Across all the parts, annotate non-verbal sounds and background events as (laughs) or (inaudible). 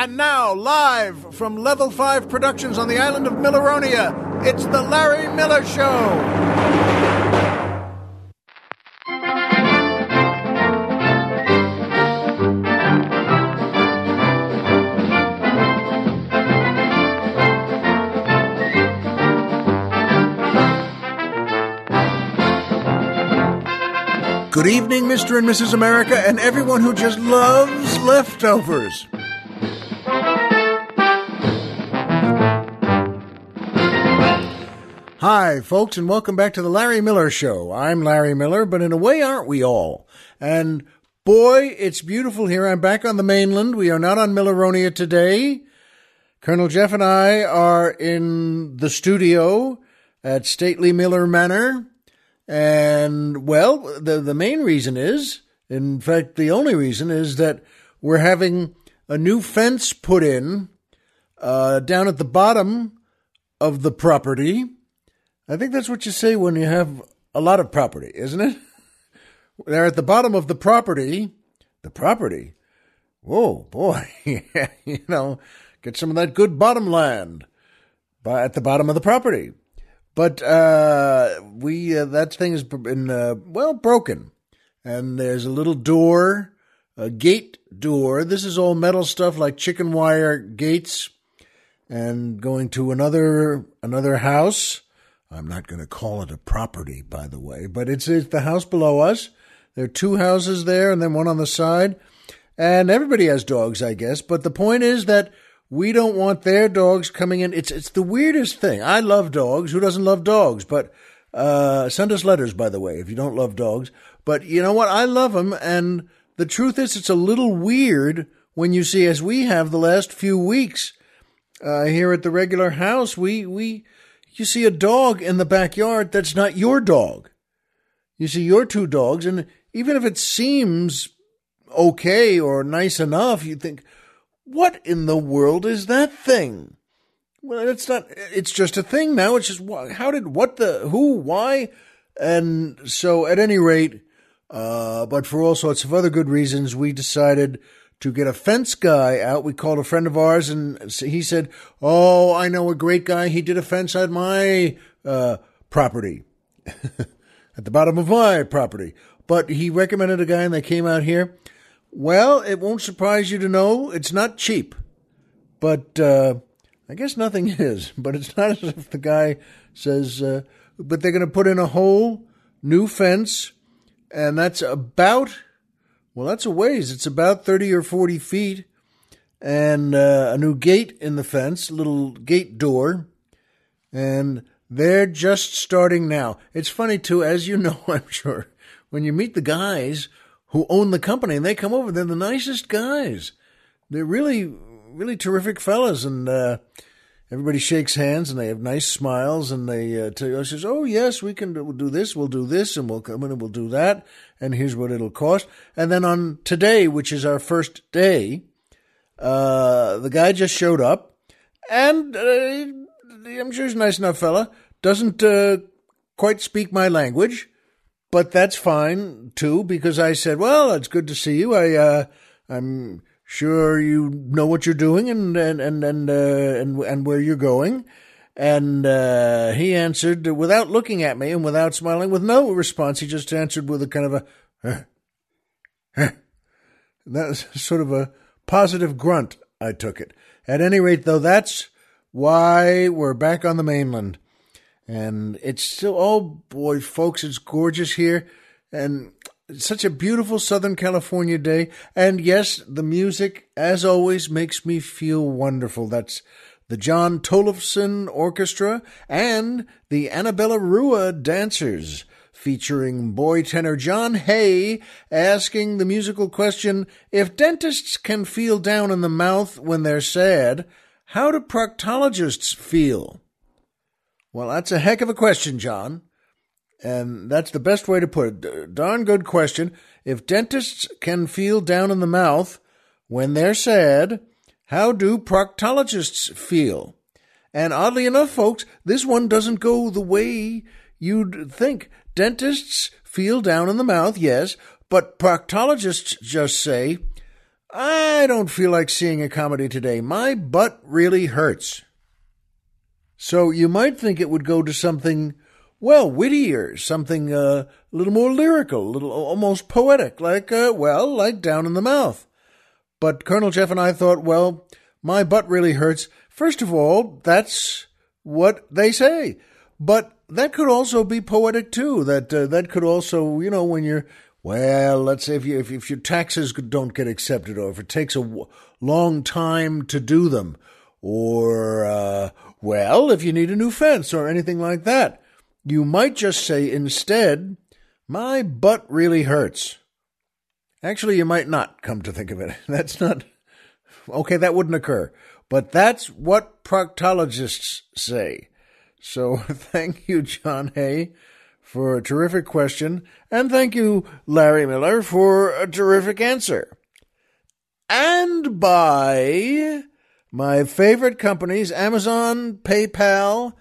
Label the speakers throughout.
Speaker 1: And now, live from Level 5 Productions on the island of Milleronia, it's The Larry Miller Show. Good evening, Mr. and Mrs. America, and everyone who just loves leftovers. Hi, folks, and welcome back to the Larry Miller Show. I'm Larry Miller, but in a way, aren't we all? And boy, it's beautiful here. I'm back on the mainland. We are not on Milleronia today. Colonel Jeff and I are in the studio at Stately Miller Manor. And, well, the, the main reason is, in fact, the only reason is that we're having a new fence put in uh, down at the bottom of the property. I think that's what you say when you have a lot of property, isn't it? They're at the bottom of the property. The property? Whoa, boy. (laughs) you know, get some of that good bottom land by, at the bottom of the property. But uh, we uh, that thing has been uh, well broken, and there's a little door, a gate door. This is all metal stuff like chicken wire gates, and going to another another house. I'm not going to call it a property, by the way, but it's it's the house below us. There are two houses there, and then one on the side, and everybody has dogs, I guess. But the point is that we don't want their dogs coming in. It's it's the weirdest thing. I love dogs. Who doesn't love dogs? But uh, send us letters, by the way, if you don't love dogs. But you know what? I love them, and the truth is, it's a little weird when you see, as we have the last few weeks uh, here at the regular house, we we you see a dog in the backyard that's not your dog. You see your two dogs, and even if it seems okay or nice enough, you think, what in the world is that thing? Well, it's not, it's just a thing now. It's just, how did, what the, who, why? And so at any rate, uh, but for all sorts of other good reasons, we decided to get a fence guy out. We called a friend of ours and he said, Oh, I know a great guy. He did a fence at my, uh, property. (laughs) at the bottom of my property. But he recommended a guy and they came out here. Well, it won't surprise you to know it's not cheap. But, uh, I guess nothing (laughs) is. But it's not as if the guy says, uh, but they're going to put in a whole new fence and that's about well, that's a ways. It's about 30 or 40 feet, and uh, a new gate in the fence, little gate door, and they're just starting now. It's funny, too, as you know, (laughs) I'm sure, when you meet the guys who own the company and they come over, they're the nicest guys. They're really, really terrific fellas, and uh, everybody shakes hands and they have nice smiles and they uh, tell us, "Oh yes, we can do, do this. We'll do this, and we'll come in and we'll do that." and here's what it'll cost. And then on today, which is our first day, uh, the guy just showed up, and uh, I'm sure he's a nice enough fella. Doesn't uh, quite speak my language, but that's fine too because I said, "Well, it's good to see you. I, uh, I'm sure you know what you're doing and and and and uh, and, and where you're going." And uh, he answered without looking at me and without smiling, with no response. He just answered with a kind of a, huh, huh. that was (laughs) sort of a positive grunt. I took it. At any rate, though, that's why we're back on the mainland. And it's still, oh boy, folks, it's gorgeous here. And such a beautiful Southern California day. And yes, the music, as always, makes me feel wonderful. That's the John Tollefson Orchestra, and the Annabella Rua Dancers, featuring boy tenor John Hay asking the musical question If dentists can feel down in the mouth when they're sad, how do proctologists feel? Well, that's a heck of a question, John. And that's the best way to put it. Darn good question. If dentists can feel down in the mouth when they're sad, how do proctologists feel? And oddly enough, folks, this one doesn't go the way you'd think. Dentists feel down in the mouth, yes, but proctologists just say, I don't feel like seeing a comedy today. My butt really hurts. So you might think it would go to something, well, wittier, something uh, a little more lyrical, a little almost poetic, like, uh, well, like Down in the Mouth. But Colonel Jeff and I thought, well, my butt really hurts. First of all, that's what they say. But that could also be poetic too. That uh, that could also, you know, when you're well, let's say if you if, if your taxes don't get accepted, or if it takes a w- long time to do them, or uh, well, if you need a new fence or anything like that, you might just say instead, "My butt really hurts." Actually, you might not come to think of it. (laughs) That's not okay. That wouldn't occur, but that's what proctologists say. So (laughs) thank you, John Hay for a terrific question, and thank you, Larry Miller, for a terrific answer. And by my favorite companies, Amazon, PayPal,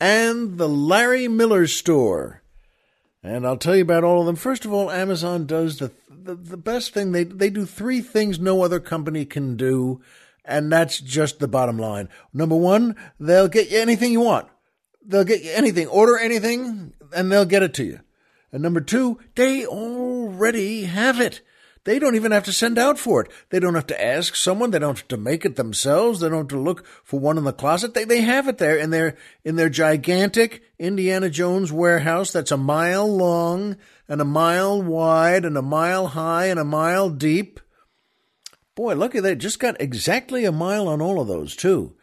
Speaker 1: and the Larry Miller Store. And I'll tell you about all of them. First of all, Amazon does the the, the best thing. They they do three things no other company can do, and that's just the bottom line. Number one, they'll get you anything you want. They'll get you anything. Order anything, and they'll get it to you. And number two, they already have it. They don't even have to send out for it. They don't have to ask someone. They don't have to make it themselves. They don't have to look for one in the closet. They they have it there in their in their gigantic Indiana Jones warehouse that's a mile long and a mile wide and a mile high and a mile deep. Boy, lucky they just got exactly a mile on all of those too.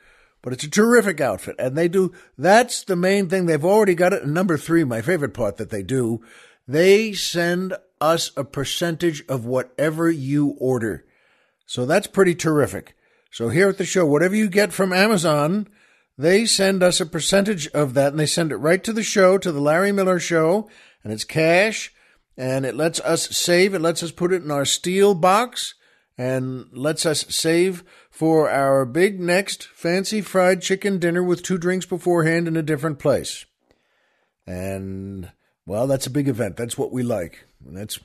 Speaker 1: But it's a terrific outfit, and they do. That's the main thing. They've already got it. Number three, my favorite part that they do, they send us a percentage of whatever you order. So that's pretty terrific. So here at the show, whatever you get from Amazon, they send us a percentage of that, and they send it right to the show, to the Larry Miller Show, and it's cash, and it lets us save. It lets us put it in our steel box, and lets us save for our big next fancy fried chicken dinner with two drinks beforehand in a different place. And well, that's a big event. That's what we like. And that's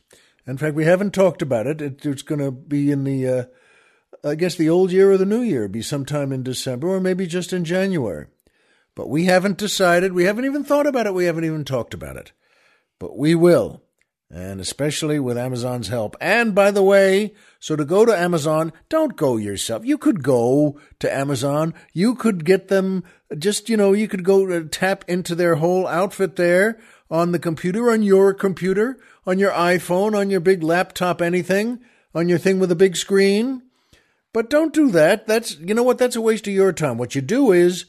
Speaker 1: in fact we haven't talked about it. it it's going to be in the uh, I guess the old year or the new year, be sometime in December or maybe just in January. But we haven't decided. We haven't even thought about it. We haven't even talked about it. But we will and especially with Amazon's help. And by the way, so to go to Amazon, don't go yourself. You could go to Amazon. You could get them just, you know, you could go uh, tap into their whole outfit there on the computer, on your computer, on your iPhone, on your big laptop, anything, on your thing with a big screen. But don't do that. That's, you know what? That's a waste of your time. What you do is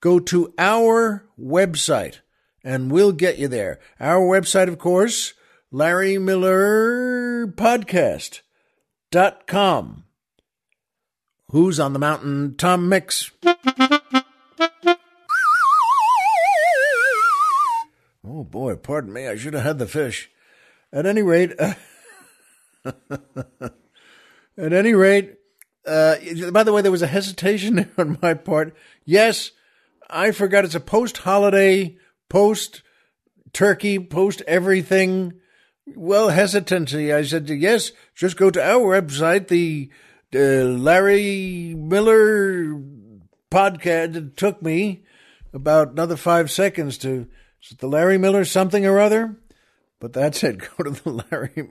Speaker 1: go to our website and we'll get you there. Our website, of course, Larry Miller Podcast dot com. Who's on the mountain? Tom Mix. Oh boy, pardon me. I should have had the fish. At any rate, uh, (laughs) at any rate, uh, by the way, there was a hesitation (laughs) on my part. Yes, I forgot it's a post holiday, post turkey, post everything well, hesitancy. I said, yes, just go to our website, the uh, Larry Miller podcast. It took me about another five seconds to, the Larry Miller something or other? But that's (laughs) it. Go to the Larry,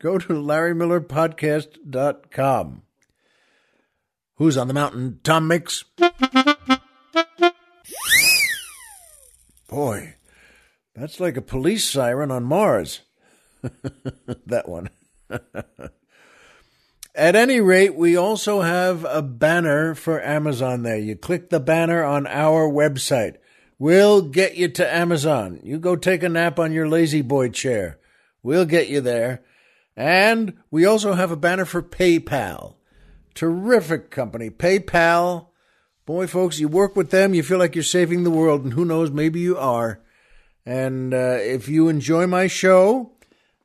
Speaker 1: go to LarryMillerPodcast.com. Who's on the mountain? Tom Mix. Boy, that's like a police siren on Mars. (laughs) that one. (laughs) At any rate, we also have a banner for Amazon there. You click the banner on our website. We'll get you to Amazon. You go take a nap on your La-Z-Boy chair. We'll get you there. And we also have a banner for PayPal. Terrific company. PayPal. Boy, folks, you work with them, you feel like you're saving the world, and who knows, maybe you are. And uh, if you enjoy my show,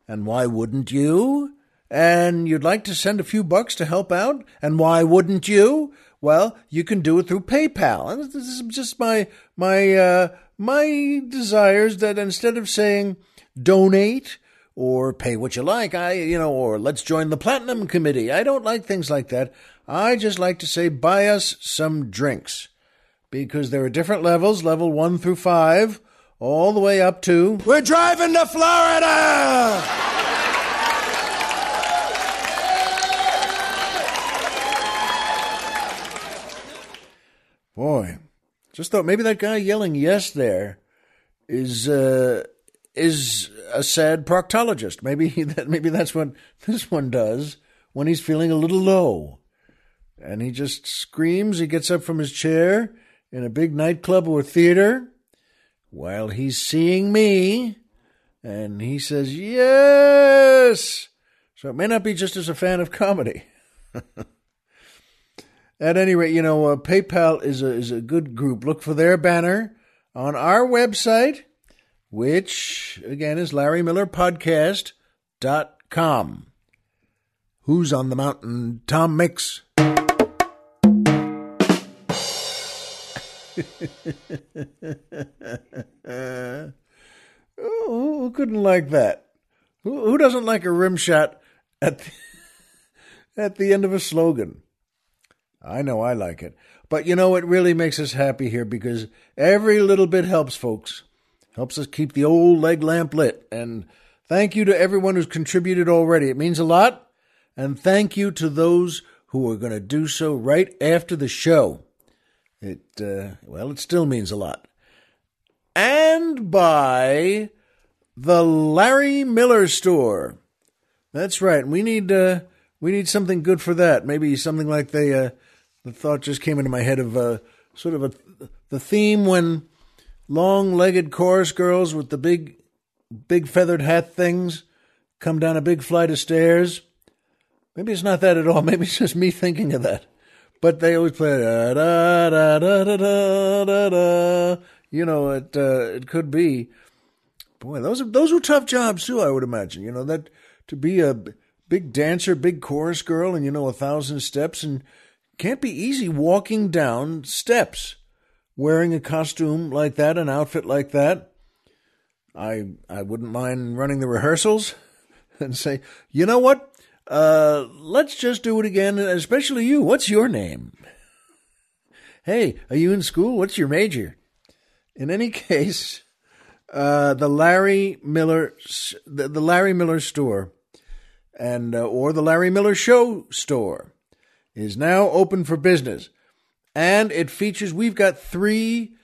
Speaker 1: and why wouldn't you? And you'd like to send a few bucks to help out? And why wouldn't you? Well, you can do it through PayPal. And this is just my my uh, my desires that instead of saying donate or pay what you like. I, you know, or let's join the platinum committee. I don't like things like that. I just like to say, buy us some drinks because there are different levels, level one through five, all the way up to.
Speaker 2: We're driving to Florida!
Speaker 1: Boy, just thought maybe that guy yelling yes there is uh, is a sad proctologist. Maybe (laughs) that maybe that's what (laughs) this one does when he's feeling a little low. And he just screams, he gets up from his chair in a big nightclub or theater while he's seeing me and he says, "Yes." So it may not be just as a fan of comedy. (laughs) At any rate, you know, uh, PayPal is a is a good group. Look for their banner on our website, which again is LarryMillerPodcast.com. Who's on the mountain? Tom Mix. (laughs) oh, who couldn't like that? Who, who doesn't like a rim shot at the, (laughs) at the end of a slogan? I know I like it. But you know, it really makes us happy here because every little bit helps, folks. Helps us keep the old leg lamp lit. And thank you to everyone who's contributed already. It means a lot. And thank you to those who are going to do so right after the show. It, uh, well, it still means a lot. And by the Larry Miller Store. That's right. We need, uh, we need something good for that. Maybe something like they, uh, the thought just came into my head of uh, sort of a the theme when long-legged chorus girls with the big big feathered hat things come down a big flight of stairs. Maybe it's not that at all. (laughs) Maybe it's just me thinking of that. But they always play da da da da da da da. da. You know, it uh, it could be. Boy, those are those were tough jobs too. I would imagine. You know that to be a big dancer, big chorus girl, and you know a thousand steps and can't be easy walking down steps wearing a costume like that, an outfit like that. I I wouldn't mind running the rehearsals (laughs) and say, you know what? Uh, let's just do it again, especially you. What's your name? (laughs) Hey, are you in school? What's your major? In any (laughs) case, uh, the Larry Miller, the, the Larry Miller store, and uh, or the Larry Miller Show store is now open for business. And it features, we've got three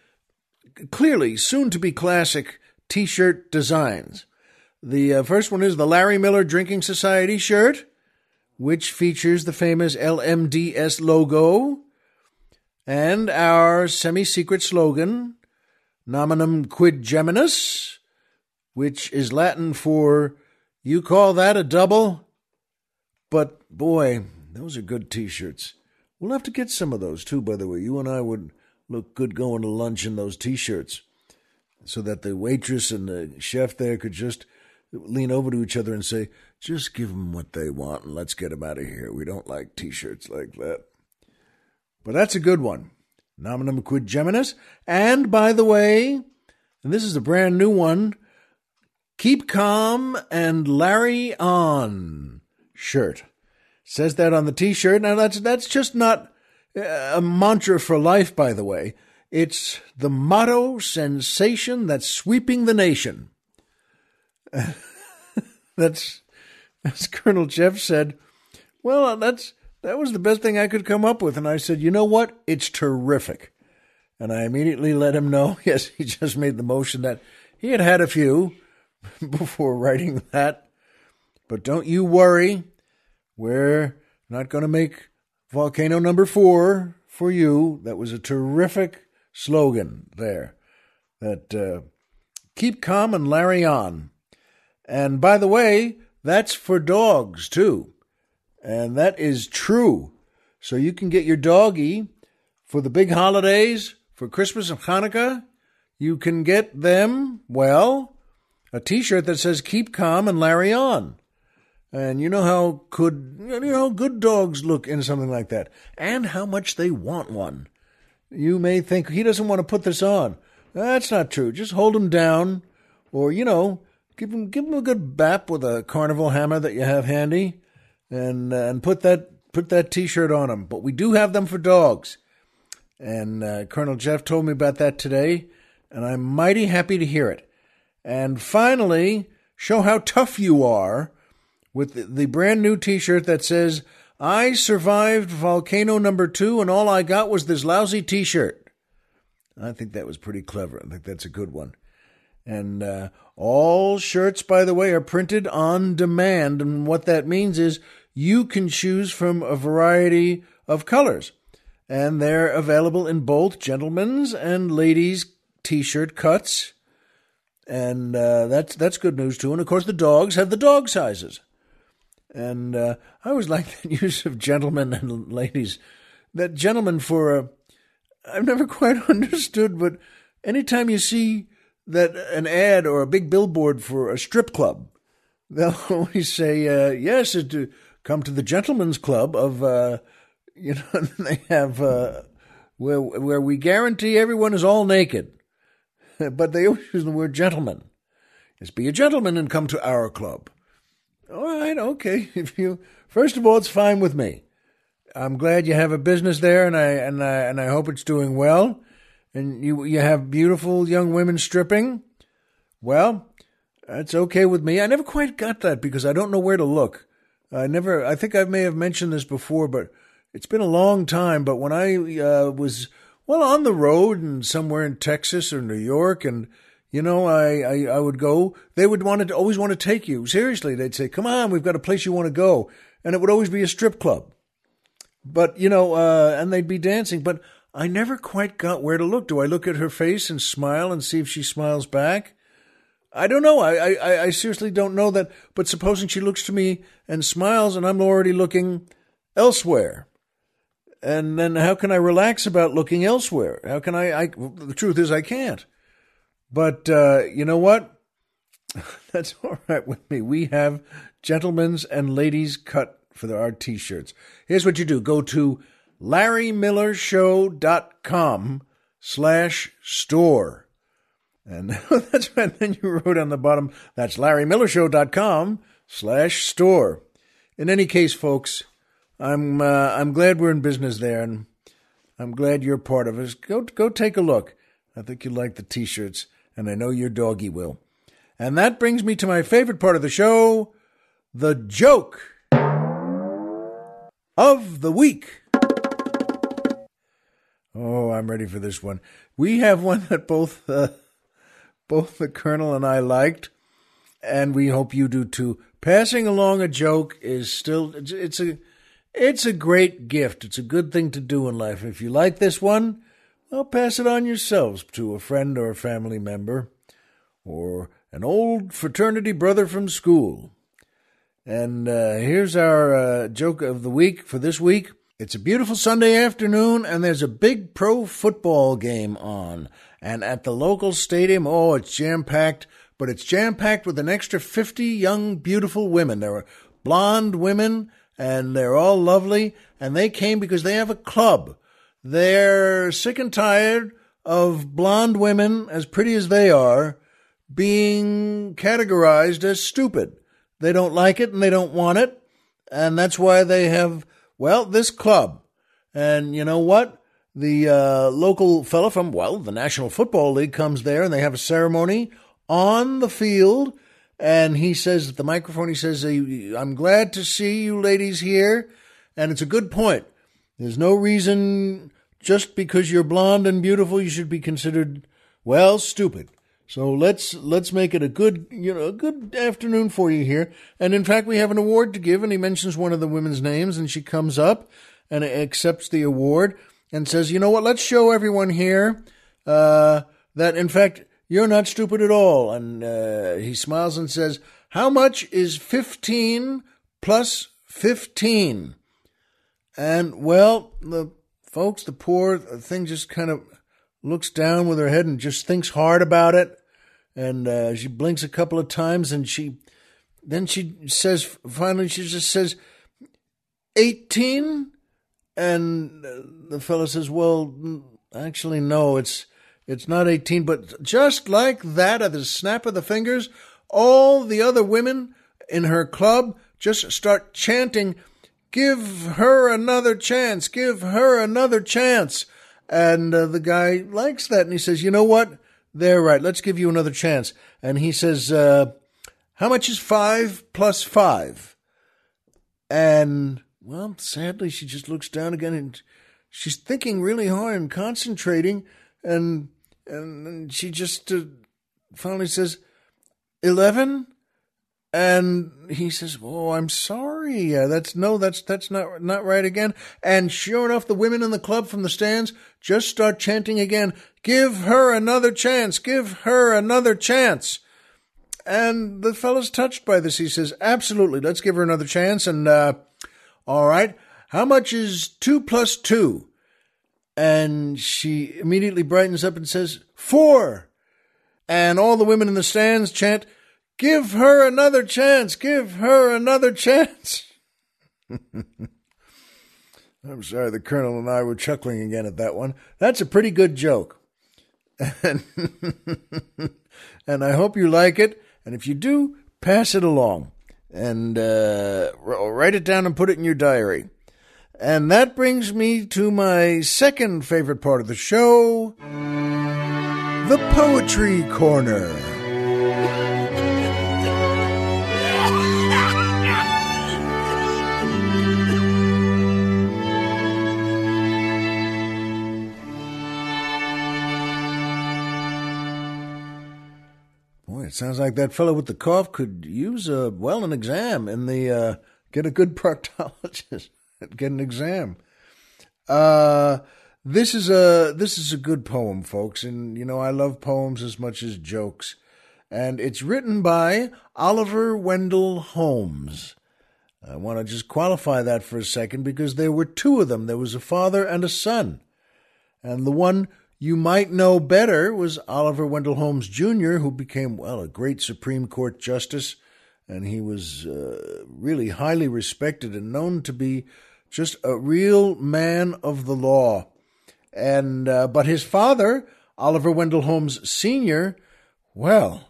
Speaker 1: clearly soon to be classic t shirt designs. The uh, first one is the Larry Miller Drinking Society shirt, which features the famous LMDS logo and our semi secret slogan, Nominum Quid Geminis, which is Latin for you call that a double? But boy, those are good t shirts. We'll have to get some of those too, by the way. You and I would look good going to lunch in those t shirts so that the waitress and the chef there could just lean over to each other and say, just give them what they want and let's get them out of here. We don't like t shirts like that. But that's a good one. Nominum quid geminis. And by the way, and this is a brand new one, Keep Calm and Larry On shirt. Says that on the T-shirt. Now that's that's just not a mantra for life, by the way. It's the motto sensation that's sweeping the nation. (laughs) that's as Colonel Jeff said. Well, that's that was the best thing I could come up with, and I said, you know what? It's terrific. And I immediately let him know. (laughs) Yes, he just made the motion that he had had a few (laughs) before writing that. But don't you worry. We're not going to make volcano number four for you. That was a terrific slogan there. That uh, keep calm and Larry on. And by the way, that's for dogs too. And that is true. So you can get your doggy for the big holidays, for Christmas and Hanukkah. You can get them, well, a t shirt that says keep calm and Larry on. And you know how could you know good dogs look in something like that, and how much they want one. You may think he doesn't want to put this on. That's not true. Just hold him down, or you know, give him give them a good bap with a carnival hammer that you have handy, and uh, and put that put that T-shirt on him. But we do have them for dogs, and uh, Colonel Jeff told me about that today, and I'm mighty happy to hear it. And finally, show how tough you are with the, brand new T-shirt that says. I survived volcano number two, and all I got was this lousy t shirt. I think that was pretty clever. I think that's a good one. And uh, all shirts, by the way, are printed on demand. And what that means is you can choose from a variety of colors. And they're available in both gentlemen's and ladies' t shirt cuts. And uh, that's, that's good news, too. And of course, the dogs have the dog sizes. And uh, I always (laughs) like the use of gentlemen and ladies. That gentleman for a, I've never quite (laughs) understood, but anytime you see that an ad or a big billboard for a strip club, (laughs) they'll always say, uh, "Yes, to come to the gentlemen's club of," uh, you know, they have uh, where where we guarantee everyone is all naked, but they always use the word gentleman. Yes, be a gentleman and come to our club. All right, okay. (laughs) If you first of all, it's fine with me. I'm glad you have a business there, and I and I and I hope it's doing well. And you you have beautiful young women stripping. Well, that's okay with me. I never quite got that because I don't know where to look. I never. I think I may have mentioned this before, but it's been a long time. But when I uh, was well on the road and somewhere in Texas or New York, and you know, I, I, I would go. They would want to always want to take you seriously. They'd say, "Come on, we've got a place you want to go," and it would always be a strip club. But you know, uh, and they'd be dancing. But I never quite got where to look. Do I look at her face and smile and see if she smiles back? I don't know. I, I, I seriously don't know that. But supposing she looks to me and smiles, and I'm already looking elsewhere, and then how can I relax about looking elsewhere? How can I? I the truth is, I can't. But uh, you know what? (laughs) That's all right with me. We have gentlemen's and ladies' cut for our t shirts. Here's what you do go to larrymillershow.com slash store. And (laughs) that's right. Then you wrote on the bottom, that's larrymillershow.com slash store. In any case, folks, I'm, uh, I'm glad we're in business there and I'm glad you're part of us. Go, go take a look. I think you'll like the t-shirts and I know your doggy will. And that brings me to my favorite part of the show, the joke of the week. Oh, I'm ready for this one. We have one that both uh, both the colonel and I liked, and we hope you do too. Passing along a joke is still it's, it's a it's a great gift. It's a good thing to do in life. If you like this one, well, pass it on yourselves to a friend or a family member, or an old fraternity brother from school. And uh, here's our uh, joke of the week for this week. It's a beautiful Sunday afternoon, and there's a big pro football game on. And at the local stadium, oh, it's jam packed, but it's jam packed with an extra 50 young, beautiful women. There are blonde women, and they're all lovely, and they came because they have a club. They're sick and tired of blonde women, as pretty as they are, being categorized as stupid. They don't like it and they don't want it, and that's why they have well, this club. And you know what? The uh, local fellow from, well, the National Football League comes there and they have a ceremony on the field. And he says at the microphone, he says, I'm glad to see you ladies here. And it's a good point. There's no reason just because you're blonde and beautiful, you should be considered, well, stupid. So let's let's make it a good you know a good afternoon for you here. And in fact, we have an award to give, and he mentions one of the women's names, and she comes up and accepts the award and says, "You know what? Let's show everyone here uh, that in fact you're not stupid at all." And uh, he smiles and says, "How much is fifteen plus fifteen? And well, the folks, the poor thing just kind of looks down with her head and just thinks hard about it. And uh, she blinks a couple of times and she then she says finally she just says 18 and the fellow says well actually no it's it's not 18 but just like that at the snap of the fingers all the other women in her club just start chanting, Give her another chance, give her another chance. And uh, the guy likes that and he says, You know what? They're right. Let's give you another chance. And he says, uh, How much is five plus five? And, well, sadly, she just looks down again and she's thinking really hard and concentrating. And, and she just uh, finally says, 11? And he says, "Oh, I'm sorry. Uh, that's no, that's that's not not right again." And sure enough, the women in the club from the stands just start chanting again, "Give her another chance! Give her another chance!" And the fellow's touched by this. He says, "Absolutely, let's give her another chance." And uh, all right, how much is two plus two? And she immediately brightens up and says, Four. And all the women in the stands chant, Give her another chance. Give her another chance. (laughs) I'm sorry, the Colonel and I were chuckling again at that one. That's a pretty good joke. and (laughs) and I hope you like it. And if you do, pass it along and uh, write it down and put it in your diary. And that brings me to my second favorite part of the show the Poetry Corner. It sounds like that fellow with the cough could use a well an exam in the uh, get a good (laughs) proctologist, get an exam. Uh, this is a this is a good poem, folks, and you know I love poems as much as jokes, and it's written by Oliver Wendell Holmes. I want to just qualify that for a second because there were two of them. There was a father and a son, and the one you might know better was Oliver Wendell Holmes Jr., who became, well, a great Supreme Court justice, and he was uh, really highly respected and known to be just a real man of the law. And uh, but his father, Oliver Wendell Holmes Sr., well,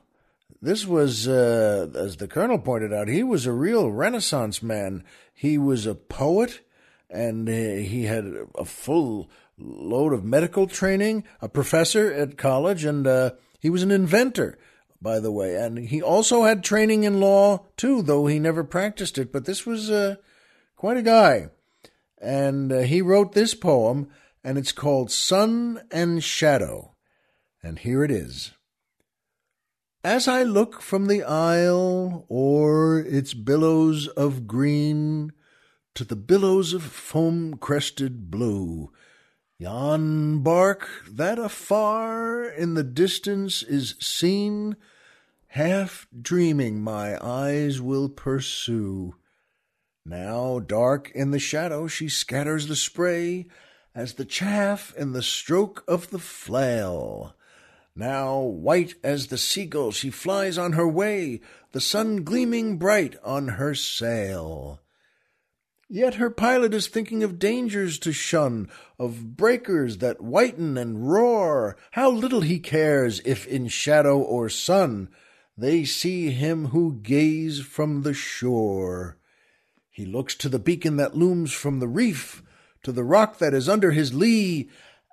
Speaker 1: this was, uh, as the colonel pointed out, he was a real Renaissance man. He was a poet, and uh, he had a full load of medical training, a professor at college, and uh, he was an inventor, by the way. And he also had training in law, too, though he never practiced it. But this was uh, quite a guy. And uh, he wrote this poem, and it's called Sun and Shadow. And here it is. As I look from the isle o'er its billows of green to the billows of foam crested blue, Yon bark that afar in the distance is seen, half dreaming my eyes will pursue. Now dark in the shadow she scatters the spray, as the chaff in the stroke of the flail. Now white as the seagull she flies on her way, the sun gleaming bright on her sail. Yet her pilot is thinking of dangers to shun, of breakers that whiten and roar. How little he cares if in shadow or sun they see him who gaze from the shore. He looks to the beacon that looms from the reef, to the rock that is under his lee,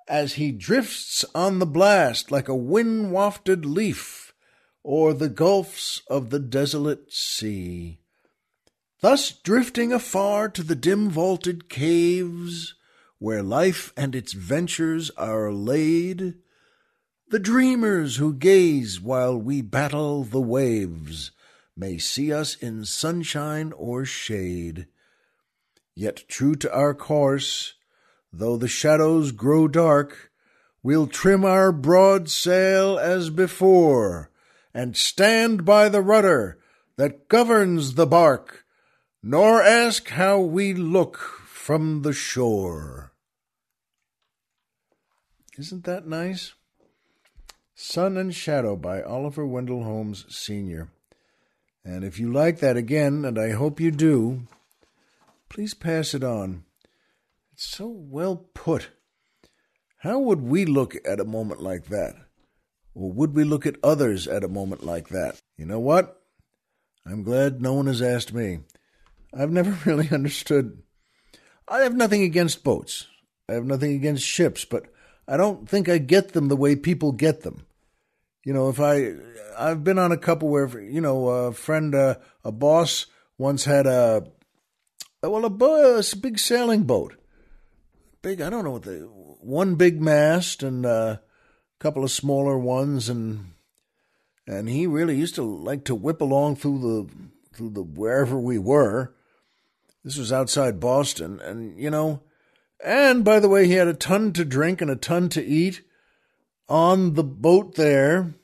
Speaker 1: as he drifts on the blast like a wind wafted leaf, o'er the gulfs of the desolate sea. Thus drifting afar to the dim vaulted caves, where life and its ventures are laid, the dreamers who gaze while we battle the waves may see us in sunshine or shade. Yet true to our course, though the shadows grow dark, we'll trim our broad sail as before, and stand by the rudder that governs the bark nor ask how we look from the shore. Isn't that nice? Sun and Shadow by Oliver Wendell Holmes Sr. And if you like that again, and I hope you do, please pass it on. It's so well put. How would we look at a moment like that? Or would we look at others at a moment like that? You know what? I'm glad no one has asked me. I've never (laughs) really understood. I have nothing against boats. I have nothing against ships, but I don't think I get them the way people get them. You know, if I, I've been on a couple where, you know, a friend, uh, a boss once had a, well, a, a big sailing boat. Big, I don't know what the, one big mast and uh, a couple of smaller ones, and and he really used to like to whip along through the through the wherever we were. This was outside Boston, and you know, and by the way, he had a ton to drink and a ton to eat on the boat there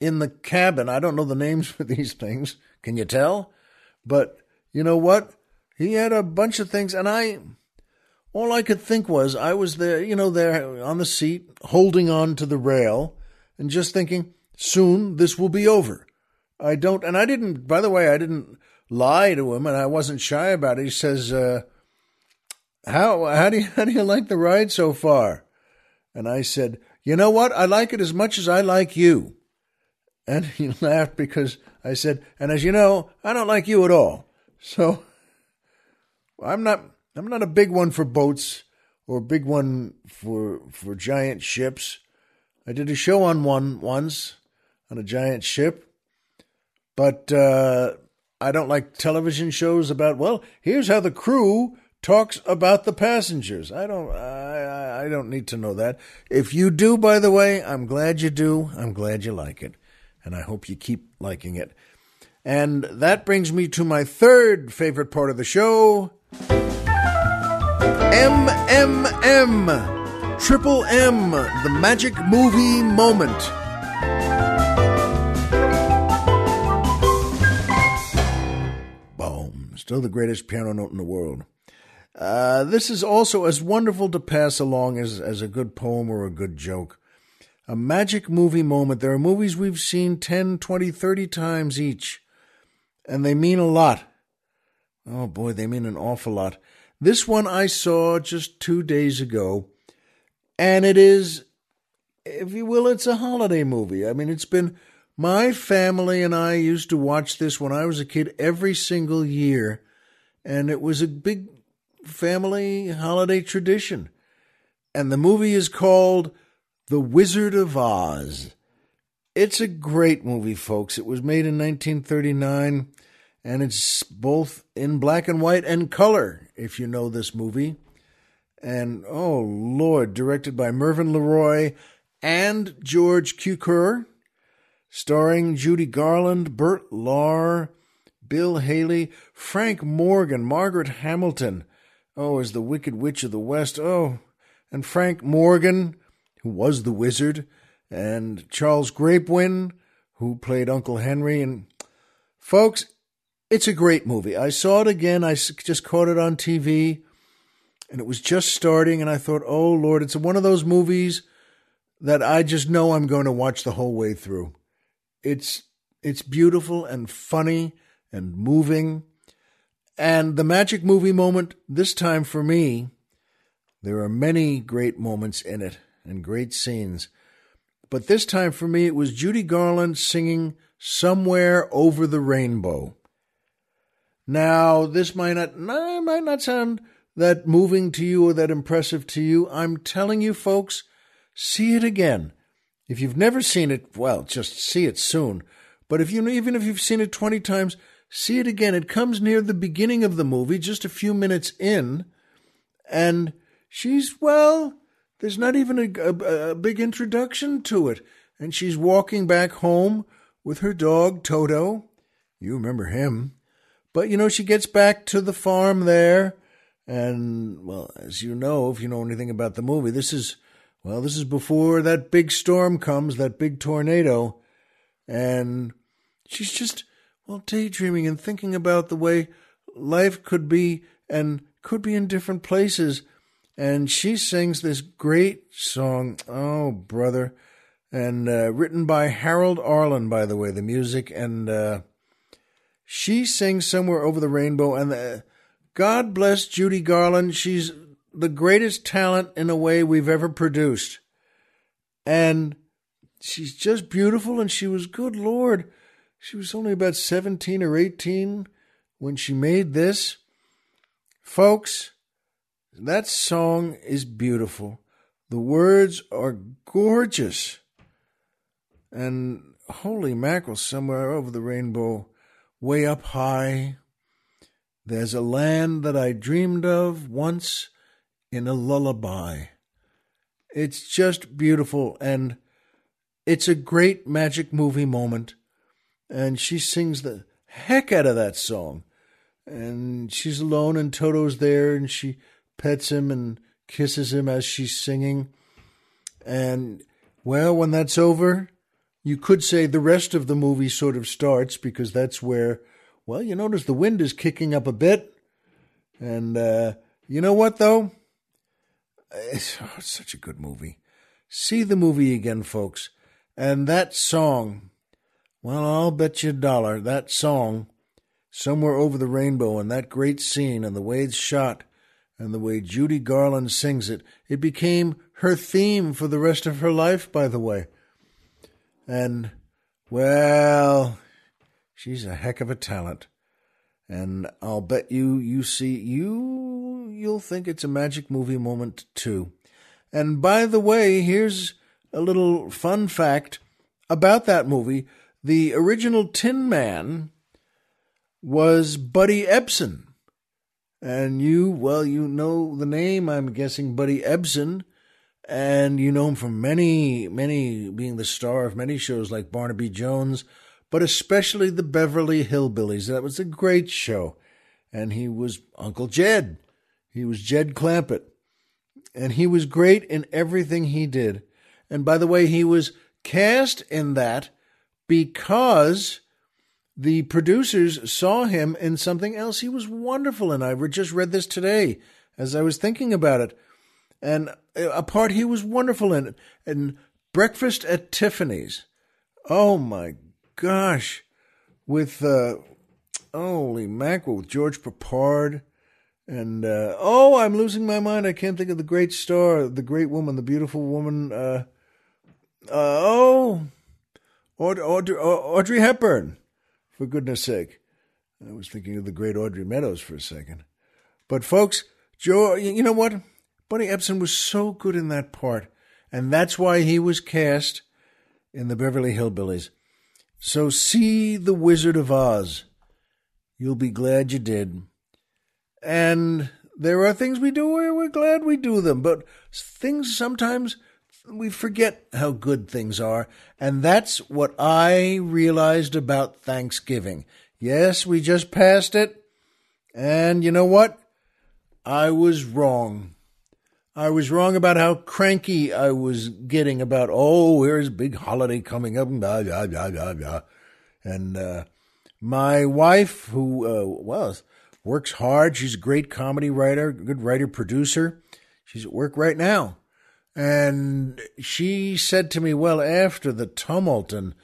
Speaker 1: in the cabin. I don't know the names (laughs) for these things. Can you tell? But you know what? He had a bunch of things, and I, all I could think was I was there, you know, there on the seat, holding on to the rail, and just thinking, soon this will be over. I don't, and I didn't, by the way, I didn't lie to him, and I wasn't shy about it. He says, uh, how, how do you, how do you like the ride so far? And I said, you know what? I like it as much as I like you. And (laughs) he laughed because I said, and as you know, I don't like you at all. So I'm not I'm not a big one for boats or a big one for for giant ships. I did a show on one once on a giant ship, but uh, I don't like television shows about. Well, here's how the crew talks about the passengers. I don't I I don't need to know that. If you do, by the way, I'm glad you do. I'm glad you like it, and I hope you keep liking it. And that brings me to my third favorite part of the show MMM. Triple M, the magic movie moment. Still the greatest piano note in the world. Uh, this is also as wonderful to pass along as, as a good poem or a good joke. A magic movie moment. There are movies we've seen 10, 20, 30 times each and they mean a lot. Oh boy, they mean an awful lot. This one I saw just two days ago, and it is, if you will, it's a holiday movie. I mean, it's been my family and I used to watch this when I was a kid every single year, and it was a big family holiday tradition. And the movie is called The Wizard of Oz. It's a great movie, folks. It was made in 1939 and it's both in black and white and color, if you know this movie. And oh Lord, directed by Mervyn LeRoy and George Cukor, starring Judy Garland, Bert Lahr, Bill Haley, Frank Morgan, Margaret Hamilton. Oh, as the Wicked Witch of the West. Oh, and Frank Morgan, who was the wizard, and Charles Grapewin, who played Uncle Henry. And folks, it's a great movie. I saw it again. I just caught it on TV and it was just starting. And I thought, oh, Lord, it's one of those movies that I just know I'm going to watch the whole way through. It's, it's beautiful and funny and moving. And the magic movie moment, this time for me, there are many great moments in it and great scenes. But this time for me, it was Judy Garland singing Somewhere Over the Rainbow. Now, this might not, might not sound that moving to you or that impressive to you. I'm telling you, folks, see it again. If you've never seen it, well, just see it soon. But if you even if you've seen it 20 times, see it again. It comes near the beginning of the movie, just a few minutes in, and she's well, there's not even a, a, a big introduction to it. And she's walking back home with her dog Toto. You remember him. But, you know, she gets back to the farm there. And, well, as you know, if you know anything about the movie, this is, well, this is before that big storm comes, that big tornado. And she's just, well, daydreaming and thinking about the way life could be and could be in different places. And she sings this great song, oh, brother, and uh, written by Harold Arlen, by the way, the music. And, uh, she sings Somewhere Over the Rainbow, and the, God bless Judy Garland. She's the greatest talent in a way we've ever produced. And she's just beautiful, and she was good Lord. She was only about 17 or 18 when she made this. Folks, that song is beautiful. The words are gorgeous. And holy mackerel, somewhere over the rainbow, way up high, there's a land that I dreamed of once in a lullaby. It's just beautiful and it's a great magic movie moment. And she sings the heck out of that song. And she's alone and Toto's there and she pets him and kisses him as she's singing. And well, when that's over, you could say the rest of the movie sort of starts because that's where, well, you notice the wind is kicking up a bit. And uh, you know what, though? It's, oh, it's such a good movie. See the movie again, folks. And that song, well, I'll bet you a dollar, that song, Somewhere Over the Rainbow, and that great scene and the way it's shot and the way Judy Garland sings it, it became her theme for the rest of her life, by the way. And, well, she's a heck of a talent. And I'll bet you, you see, you, you'll think it's a magic movie moment too. And by the way, here's a little fun fact about that movie. The original Tin Man was Buddy Ebsen. And you, well, you know the name, I'm guessing, Buddy Ebsen. And you know him from many, many, being the star of many shows like Barnaby Jones, but especially the Beverly Hillbillies. That was a great show. And he was Uncle Jed. He was Jed Clampett. And he was great in everything he did. And by the way, he was cast in that because the producers saw him in something else he was wonderful in. I just read this today as I was thinking about it. And a part he was wonderful in. And Breakfast at Tiffany's. Oh my gosh. With, uh, holy mackerel, with George Peppard. And, uh, oh, I'm losing my mind. I can't think of the great star, the great woman, the beautiful woman. Uh, uh, oh, Audrey, Audrey, Audrey Hepburn, for goodness sake. I was thinking of the great Audrey Meadows for a second. But, folks, Joe, you know what? Buddy Ebsen was so good in that part, and that's why he was cast in the Beverly Hillbillies. So, see The Wizard of Oz. You'll be glad you did. And there are things we do where we're glad we do them, but things sometimes we forget how good things are. And that's what I realized about Thanksgiving. Yes, we just passed it. And you know what? I was wrong. I was wrong about how cranky I was getting about, oh, here's big holiday coming up, blah, blah, blah, blah, blah. And uh, my wife, who, uh, well, works hard, she's a great comedy writer, good writer, producer. She's at work right now. And she said to me, well, after the tumult and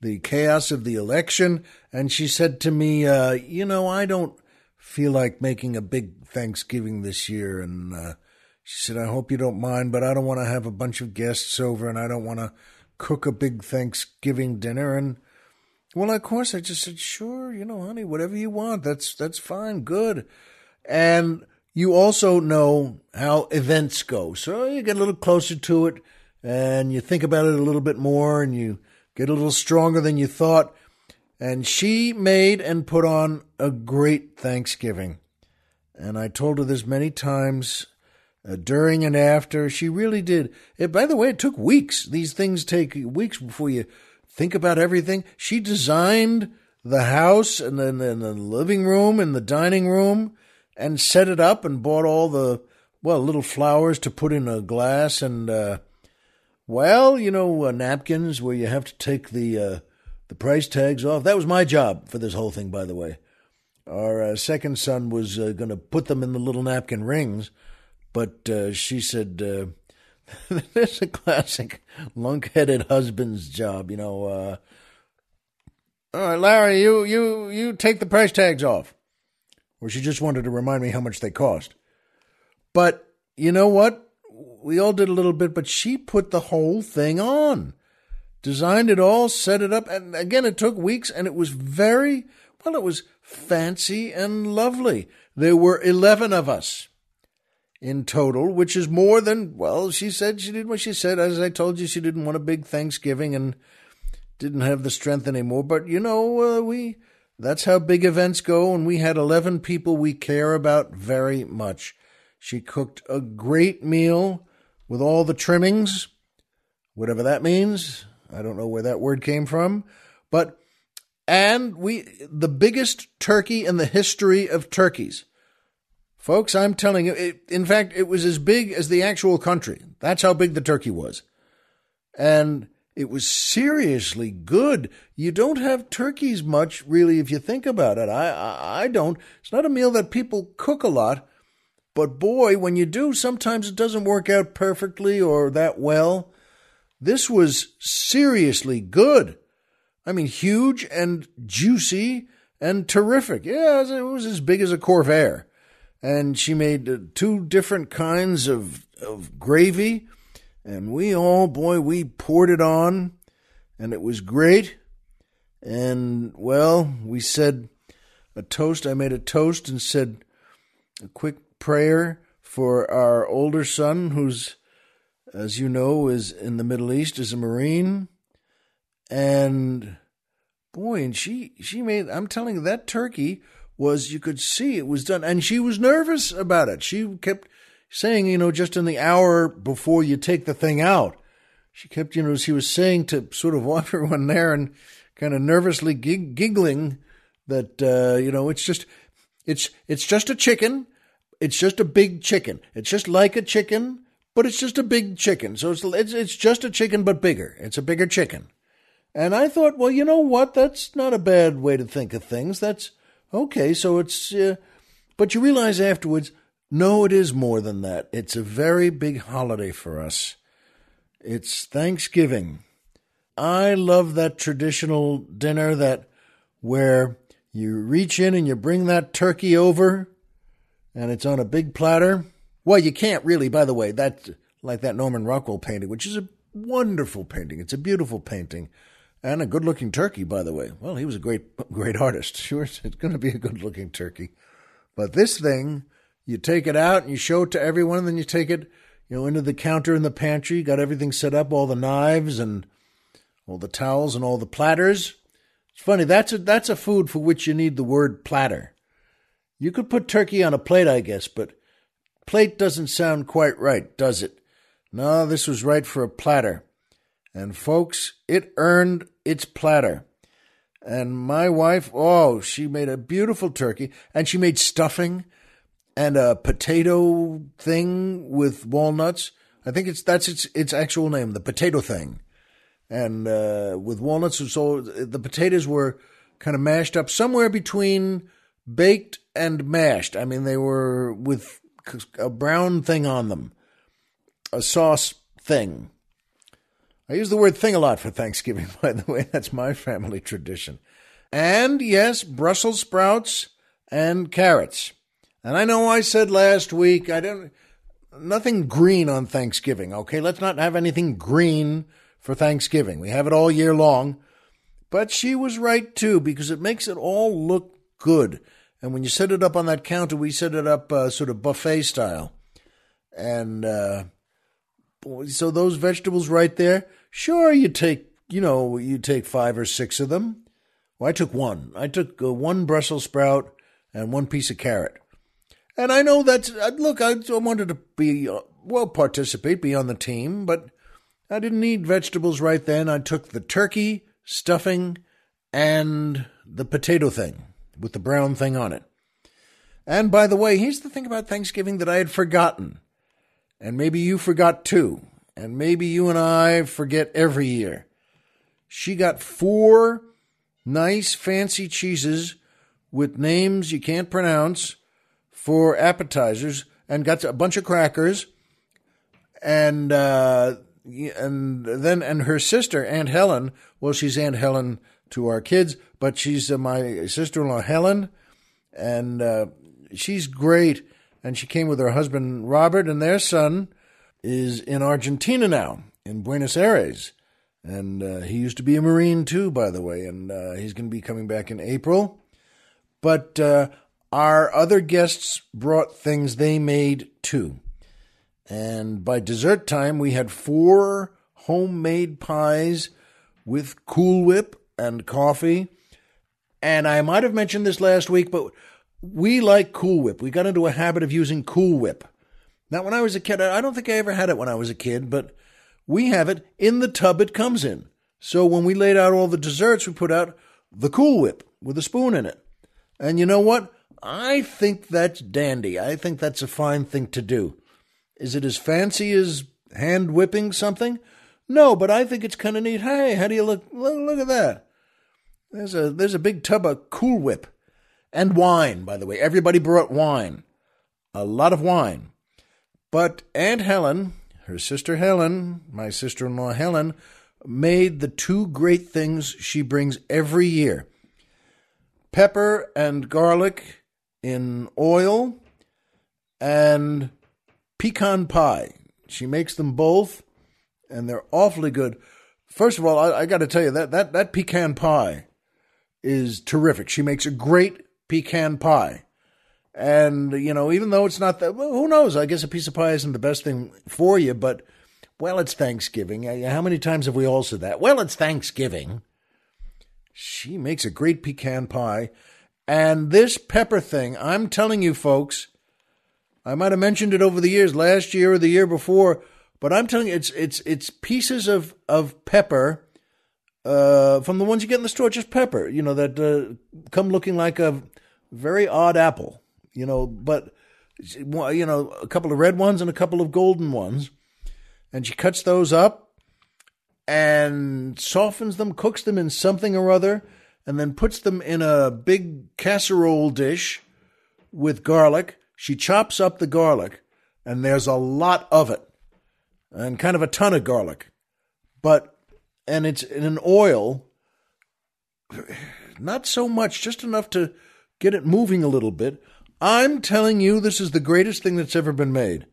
Speaker 1: the chaos of the election, and she said to me, uh, you know, I don't feel like making a big Thanksgiving this year. And uh, she said, I hope you don't mind, but I don't want to have a bunch of guests over and I don't want to cook a big Thanksgiving dinner. And well, of course, I just said, sure, you know, honey, whatever you want. That's, that's fine. Good. And you also know how events go. So you get a little closer to it and you think about it a little bit more and you get a little stronger than you thought. And she made and put on a great Thanksgiving. And I told her this many times uh, during and after. She really did. It, by the way, it took weeks. These things take weeks before you think about everything. She designed the house and then the living room and the dining room and set it up and bought all the well little flowers to put in a glass and uh, well you know uh, napkins where you have to take the uh, the price tags off. That was my job for this whole thing, by the way. Our uh, second son was uh, going to put them in the little napkin rings, but uh, she said. (laughs) That's a classic lunk-headed husband's job, you know. Uh, all right, Larry, you you you take the price tags off or she just wanted to remind me how much they cost. But you know what? We all did a little bit, but she put the whole thing on. designed it all, set it up, and again, it took weeks, and it was very, well, it was fancy and lovely. There were 11 of us in total, which is more than, well, she said she did what she said. As I told you, she didn't want a big Thanksgiving and didn't have the strength anymore. But, you know, uh, we, that's how big events go. And we had 11 people we care about very much. She cooked a great meal with all the trimmings, whatever that means. I don't know where that word came from, but and we the biggest turkey in the history of turkeys. Folks, I'm telling you, it, in fact, it was as big as the actual country. That's how big the turkey was. And it was seriously good. You don't have turkeys much, really, if you think about it. I, I, I don't. It's not a meal that people cook a lot. But boy, when you do, sometimes it doesn't work out perfectly or that well. This was seriously good. I mean, huge and juicy and terrific. Yeah, it was as big as a Corvair. And she made uh, two different kinds of, of gravy. And we all, boy, we poured it on. And it was great. And, well, we said a toast. I made a toast and said a quick prayer for our older son, who's as you know, is in the Middle East as a Marine. And boy, and she she made I'm telling you, that turkey was you could see it was done and she was nervous about it. She kept saying, you know, just in the hour before you take the thing out, she kept, you know, she was saying to sort of (laughs) everyone there and kind of nervously gig- giggling that, uh, you know, it's just, it's, it's just a chicken. It's just a big chicken. It's just like a chicken but it's just a big chicken. So it's, it's, it's just a chicken, but bigger. It's a bigger chicken. And I thought, well, you know what? That's not a bad way to think of things. That's okay. So it's, uh, but you realize afterwards, no, it is more than that. It's a very big holiday for us. It's Thanksgiving. I love that traditional dinner that where you reach in and you bring that turkey over and it's on a big platter well, you can't really, by the way, that like that Norman Rockwell painting, which is a wonderful painting. It's a beautiful painting. And a good looking turkey, by the way. Well, he was a great great artist. (laughs) Sure, it's going to be a good looking turkey. But this thing, you take it out and you show it to everyone, and then you take it, you know, into the counter in the pantry, got everything set up, all the knives and all the towels and all the platters. It's funny, that's a that's a food for which you need the word platter. You could put turkey on a plate, I guess, but Plate doesn't sound quite right, does it? No, this was right for a platter. And folks, it earned its platter. And my wife, oh, she made a beautiful turkey and she made stuffing and a potato thing with walnuts. I think it's that's its its actual name, the potato thing. And uh, with walnuts, so the potatoes were kind of mashed up somewhere between baked and mashed. I mean, they were with a brown thing on them, a sauce thing. I use the word thing a lot for Thanksgiving, (laughs) by the way. That's my family tradition. And yes, Brussels sprouts and carrots. And I know I said last week I don't nothing green on Thanksgiving. Okay, let's not have anything green for Thanksgiving. We have it all year long. But she was right too because it makes it all look good. And when you set it up on that counter, we set it up uh, sort of buffet style. And uh, so those vegetables right there, sure, you take, you know, you take five or six of them. Well, I took one. I took uh, one Brussels sprout and one piece of carrot. And I know that, uh, look, I wanted to be, uh, well, participate, be on the team, but I didn't need vegetables right then. I took the turkey, stuffing, and the potato thing with the brown thing on it. And by the way, here's the thing about Thanksgiving that I had forgotten. And maybe you forgot too. And maybe you and I forget every year. She got four nice fancy cheeses with names you can't pronounce for appetizers and got a bunch of crackers and uh, and then and her sister Aunt Helen well she's Aunt Helen to our kids but she's uh, my sister in law, Helen, and uh, she's great. And she came with her husband, Robert, and their son is in Argentina now, in Buenos Aires. And uh, he used to be a Marine too, by the way, and uh, he's going to be coming back in April. But uh, our other guests brought things they made too. And by dessert time, we had four homemade pies with Cool Whip and coffee. And I might have mentioned this last week, but we like Cool Whip. We got into a habit of using Cool Whip. Now, when I was a kid, I don't think I ever had it when I was a kid, but we have it in the tub it comes in. So when we laid out all the desserts, we put out the Cool Whip with a spoon in it. And you know what? I think that's dandy. I think that's a fine thing to do. Is it as fancy as hand whipping something? No, but I think it's kind of neat. Hey, how do you look? Look, look at that. There's a there's a big tub of Cool Whip, and wine. By the way, everybody brought wine, a lot of wine. But Aunt Helen, her sister Helen, my sister-in-law Helen, made the two great things she brings every year: pepper and garlic in oil, and pecan pie. She makes them both, and they're awfully good. First of all, I, I got to tell you that that that pecan pie is terrific. She makes a great pecan pie. And, you know, even though it's not that, well, who knows? I guess a piece of pie isn't the best thing for you, but, well, it's Thanksgiving. How many times have we all said that? Well, it's Thanksgiving. She makes a great pecan pie. And this pepper thing, I'm telling you, folks, I might have mentioned it over the years, last year or the year before, but I'm telling you, it's it's it's pieces of of pepper uh, from the ones you get in the store, just pepper, you know, that uh, come looking like a very odd apple, you know, but you know, a couple of red ones and a couple of golden ones, and she cuts those up and softens them, cooks them in something or other, and then puts them in a big casserole dish with garlic she chops up the garlic, and there's a lot of it, and kind of a ton of garlic, but and it's in an oil, not so much, just enough to get it moving a little bit. I'm telling you, this is the greatest thing that's ever been made.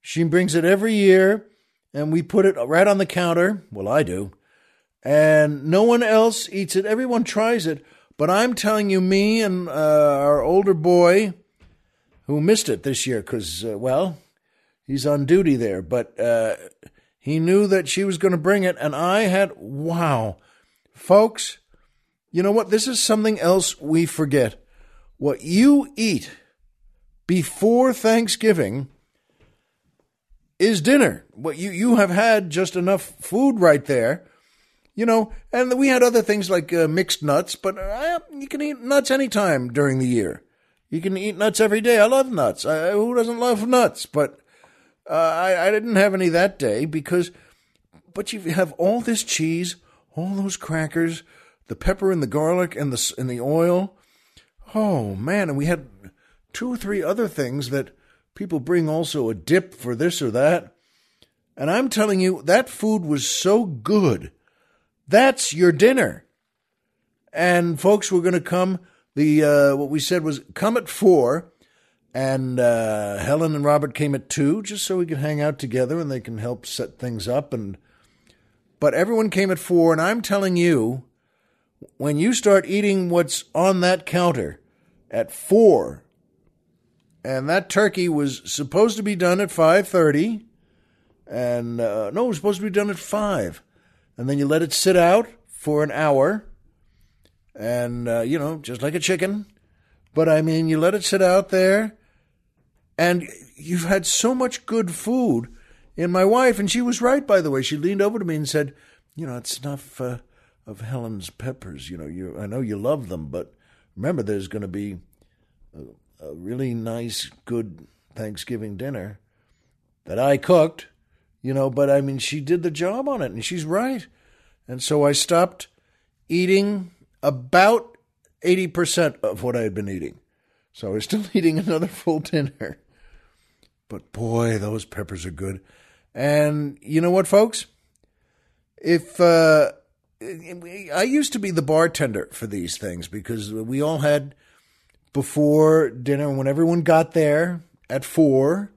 Speaker 1: She brings it every year, and we put it right on the counter. Well, I do. And no one else eats it. Everyone tries it. But I'm telling you, me and uh, our older boy, who missed it this year because, uh, well, he's on duty there. But uh, he knew that she was going to bring it, and I had, wow. Folks, you know what? This is something else we forget. What you eat before Thanksgiving is dinner. What you, you have had just enough food right there. You know, and we had other things like uh, mixed nuts, but uh, you can eat nuts anytime during the year. You can eat nuts every day. I love nuts. I, who doesn't love nuts? But uh, I, I didn't have any that day because, but you have all this cheese, all those crackers, the pepper and the garlic and the and the oil. Oh man! And we had two or three other things that people bring also a dip for this or that. And I'm telling you, that food was so good. That's your dinner. And folks were going to come the uh, what we said was come at four, and uh, Helen and Robert came at two, just so we could hang out together and they can help set things up. And but everyone came at four, and I'm telling you, when you start eating what's on that counter at four, and that turkey was supposed to be done at five thirty, and uh, no, it was supposed to be done at five, and then you let it sit out for an hour and uh, you know, just like a chicken. But I mean, you let it sit out there, and you've had so much good food. And my wife, and she was right, by the way. She leaned over to me and said, "You know, it's enough uh, of Helen's peppers. You know, you I know you love them, but remember, there's going to be a, a really nice, good Thanksgiving dinner that I cooked." You know, but I mean, she did the job on it, and she's right. And so I stopped eating about 80% of what I had been eating. So I was still (laughs) eating another full dinner. But boy, those peppers are good. And you know what, folks? If uh, I used to be the bartender for these things because we all had before dinner, when everyone got there at four,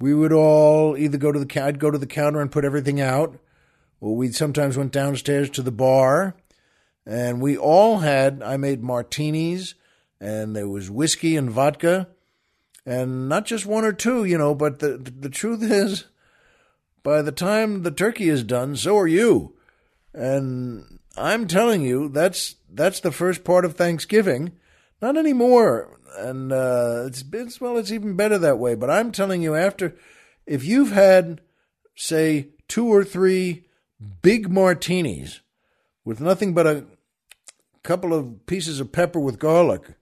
Speaker 1: we would all either go to the I'd go to the counter and put everything out, Well, we sometimes went downstairs to the bar, and we all had. I made martinis, and there was whiskey and vodka, and not just one or two, you know. But the the, the truth is, by the time the turkey is done, so are you. And I'm telling you, that's that's the first part of Thanksgiving. Not anymore. And uh, it's, it's well, it's even better that way. But I'm telling you, after if you've had, say, two or three big martinis with nothing but a couple of pieces of pepper with garlic,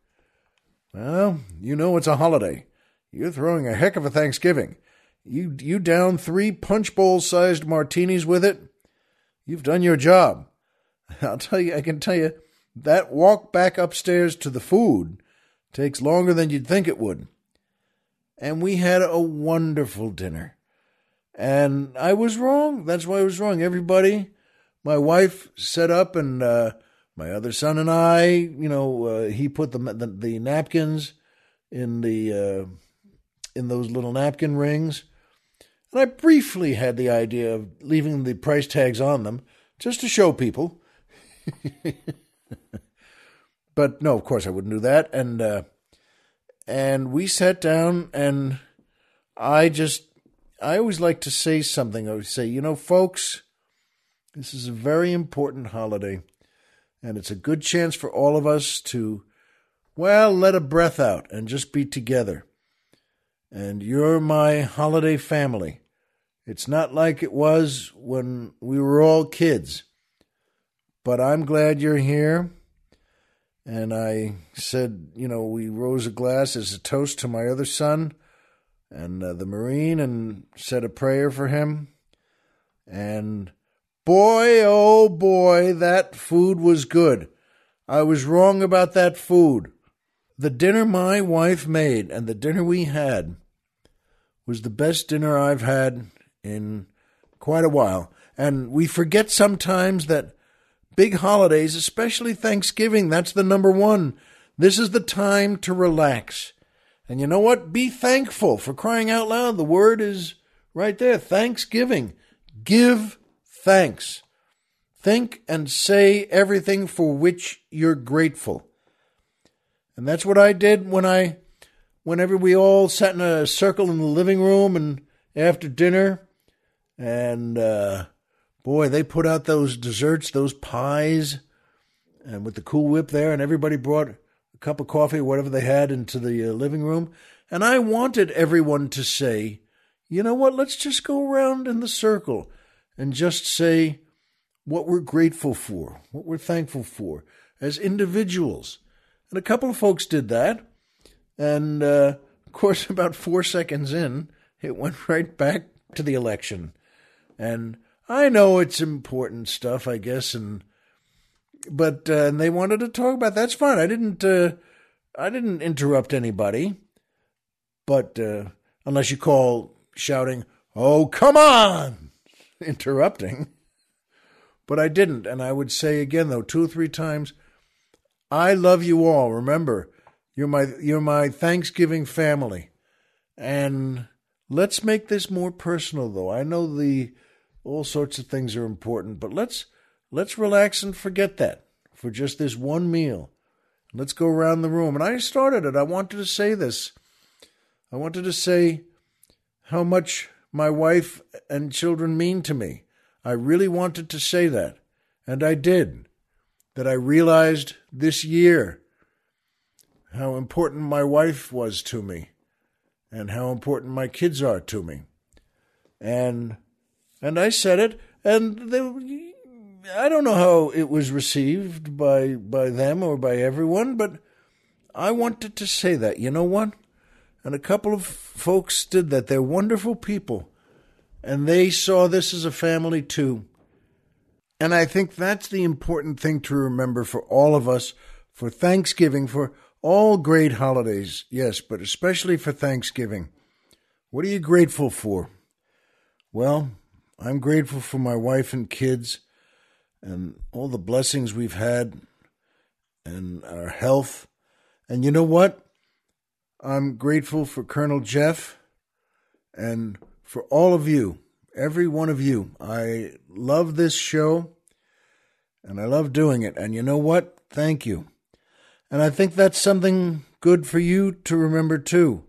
Speaker 1: well, you know it's a holiday. You're throwing a heck of a Thanksgiving. You you down three punch bowl sized martinis with it. You've done your job. (laughs) I'll tell you, I can tell you, that walk back upstairs to the food takes longer than you'd think it would. And we had a wonderful dinner. And I was wrong. That's why I was wrong. Everybody, my wife set up, and uh, my other son and I, you know, uh, he put the, the, the napkins in the uh, in those little napkin rings. And I briefly had the idea of leaving the price tags on them just to show people. (laughs) but no, of course I wouldn't do that. And uh, and we sat down, and I just I always like to say something. I would say, you know, folks, this is a very important holiday, and it's a good chance for all of us to, well, let a breath out and just be together. And you're my holiday family. It's not like it was when we were all kids. But I'm glad you're here. And I said, you know, we rose a glass as a toast to my other son and uh, the Marine and said a prayer for him. And boy, oh boy, that food was good. I was wrong about that food. The dinner my wife made and the dinner we had was the best dinner I've had in quite a while. And we forget sometimes that big holidays, especially Thanksgiving, that's the number one. This is the time to relax. And you know what? Be thankful for crying out loud. The word is right there Thanksgiving. Give thanks. Think and say everything for which you're grateful. And that's what I did when I, whenever we all sat in a circle in the living room and after dinner, and uh, boy, they put out those desserts, those pies, and with the Cool Whip there, and everybody brought a cup of coffee, whatever they had, into the uh, living room. And I wanted everyone to say, you know what, let's just go around in the circle and just say what we're grateful for, what we're thankful for as individuals. And a couple of folks did that. And uh, of course, (laughs) about four seconds in, it went right back to the election. And I know it's important stuff, I guess, and but uh, and they wanted to talk about. That's fine. I didn't. Uh, I didn't interrupt anybody. But uh, unless you call shouting, "Oh, come on!" (laughs) interrupting. But I didn't, and I would say again though two or three times, "I love you all. Remember, you're my you're my Thanksgiving family, and let's make this more personal though. I know the all sorts of things are important, but let's let's relax and forget that for just this one meal. Let's go around the room. And I started it. I wanted to say this. I wanted to say how much my wife and children mean to me. I really wanted to say that. And I did. That I realized this year how important my wife was to me and how important my kids are to me. And and I said it, and they, I don't know how it was received by by them or by everyone, but I wanted to say that. You know what? And a couple of folks did that. They're wonderful people, and they saw this as a family too. And I think that's the important thing to remember for all of us for Thanksgiving, for all great holidays, yes, but especially for Thanksgiving. What are you grateful for? Well, I'm grateful for my wife and kids and all the blessings we've had and our health. And you know what? I'm grateful for Colonel Jeff and for all of you, every one of you. I love this show and I love doing it. And you know what? Thank you. And I think that's something good for you to remember too.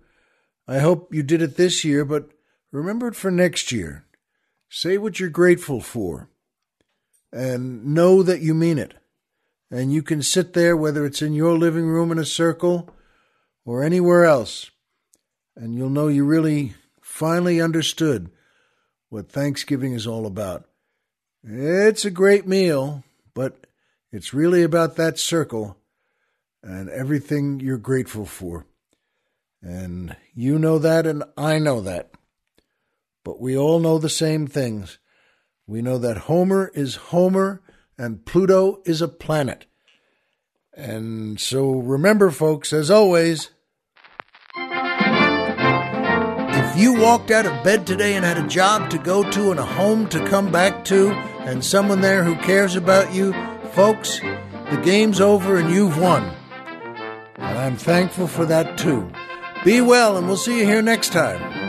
Speaker 1: I hope you did it this year, but remember it for next year. Say what you're grateful for and know that you mean it. And you can sit there, whether it's in your living room in a circle or anywhere else, and you'll know you really finally understood what Thanksgiving is all about. It's a great meal, but it's really about that circle and everything you're grateful for. And you know that, and I know that. But we all know the same things. We know that Homer is Homer and Pluto is a planet. And so remember, folks, as always, if you walked out of bed today and had a job to go to and a home to come back to and someone there who cares about you, folks, the game's over and you've won. And I'm thankful for that too. Be well, and we'll see you here next time.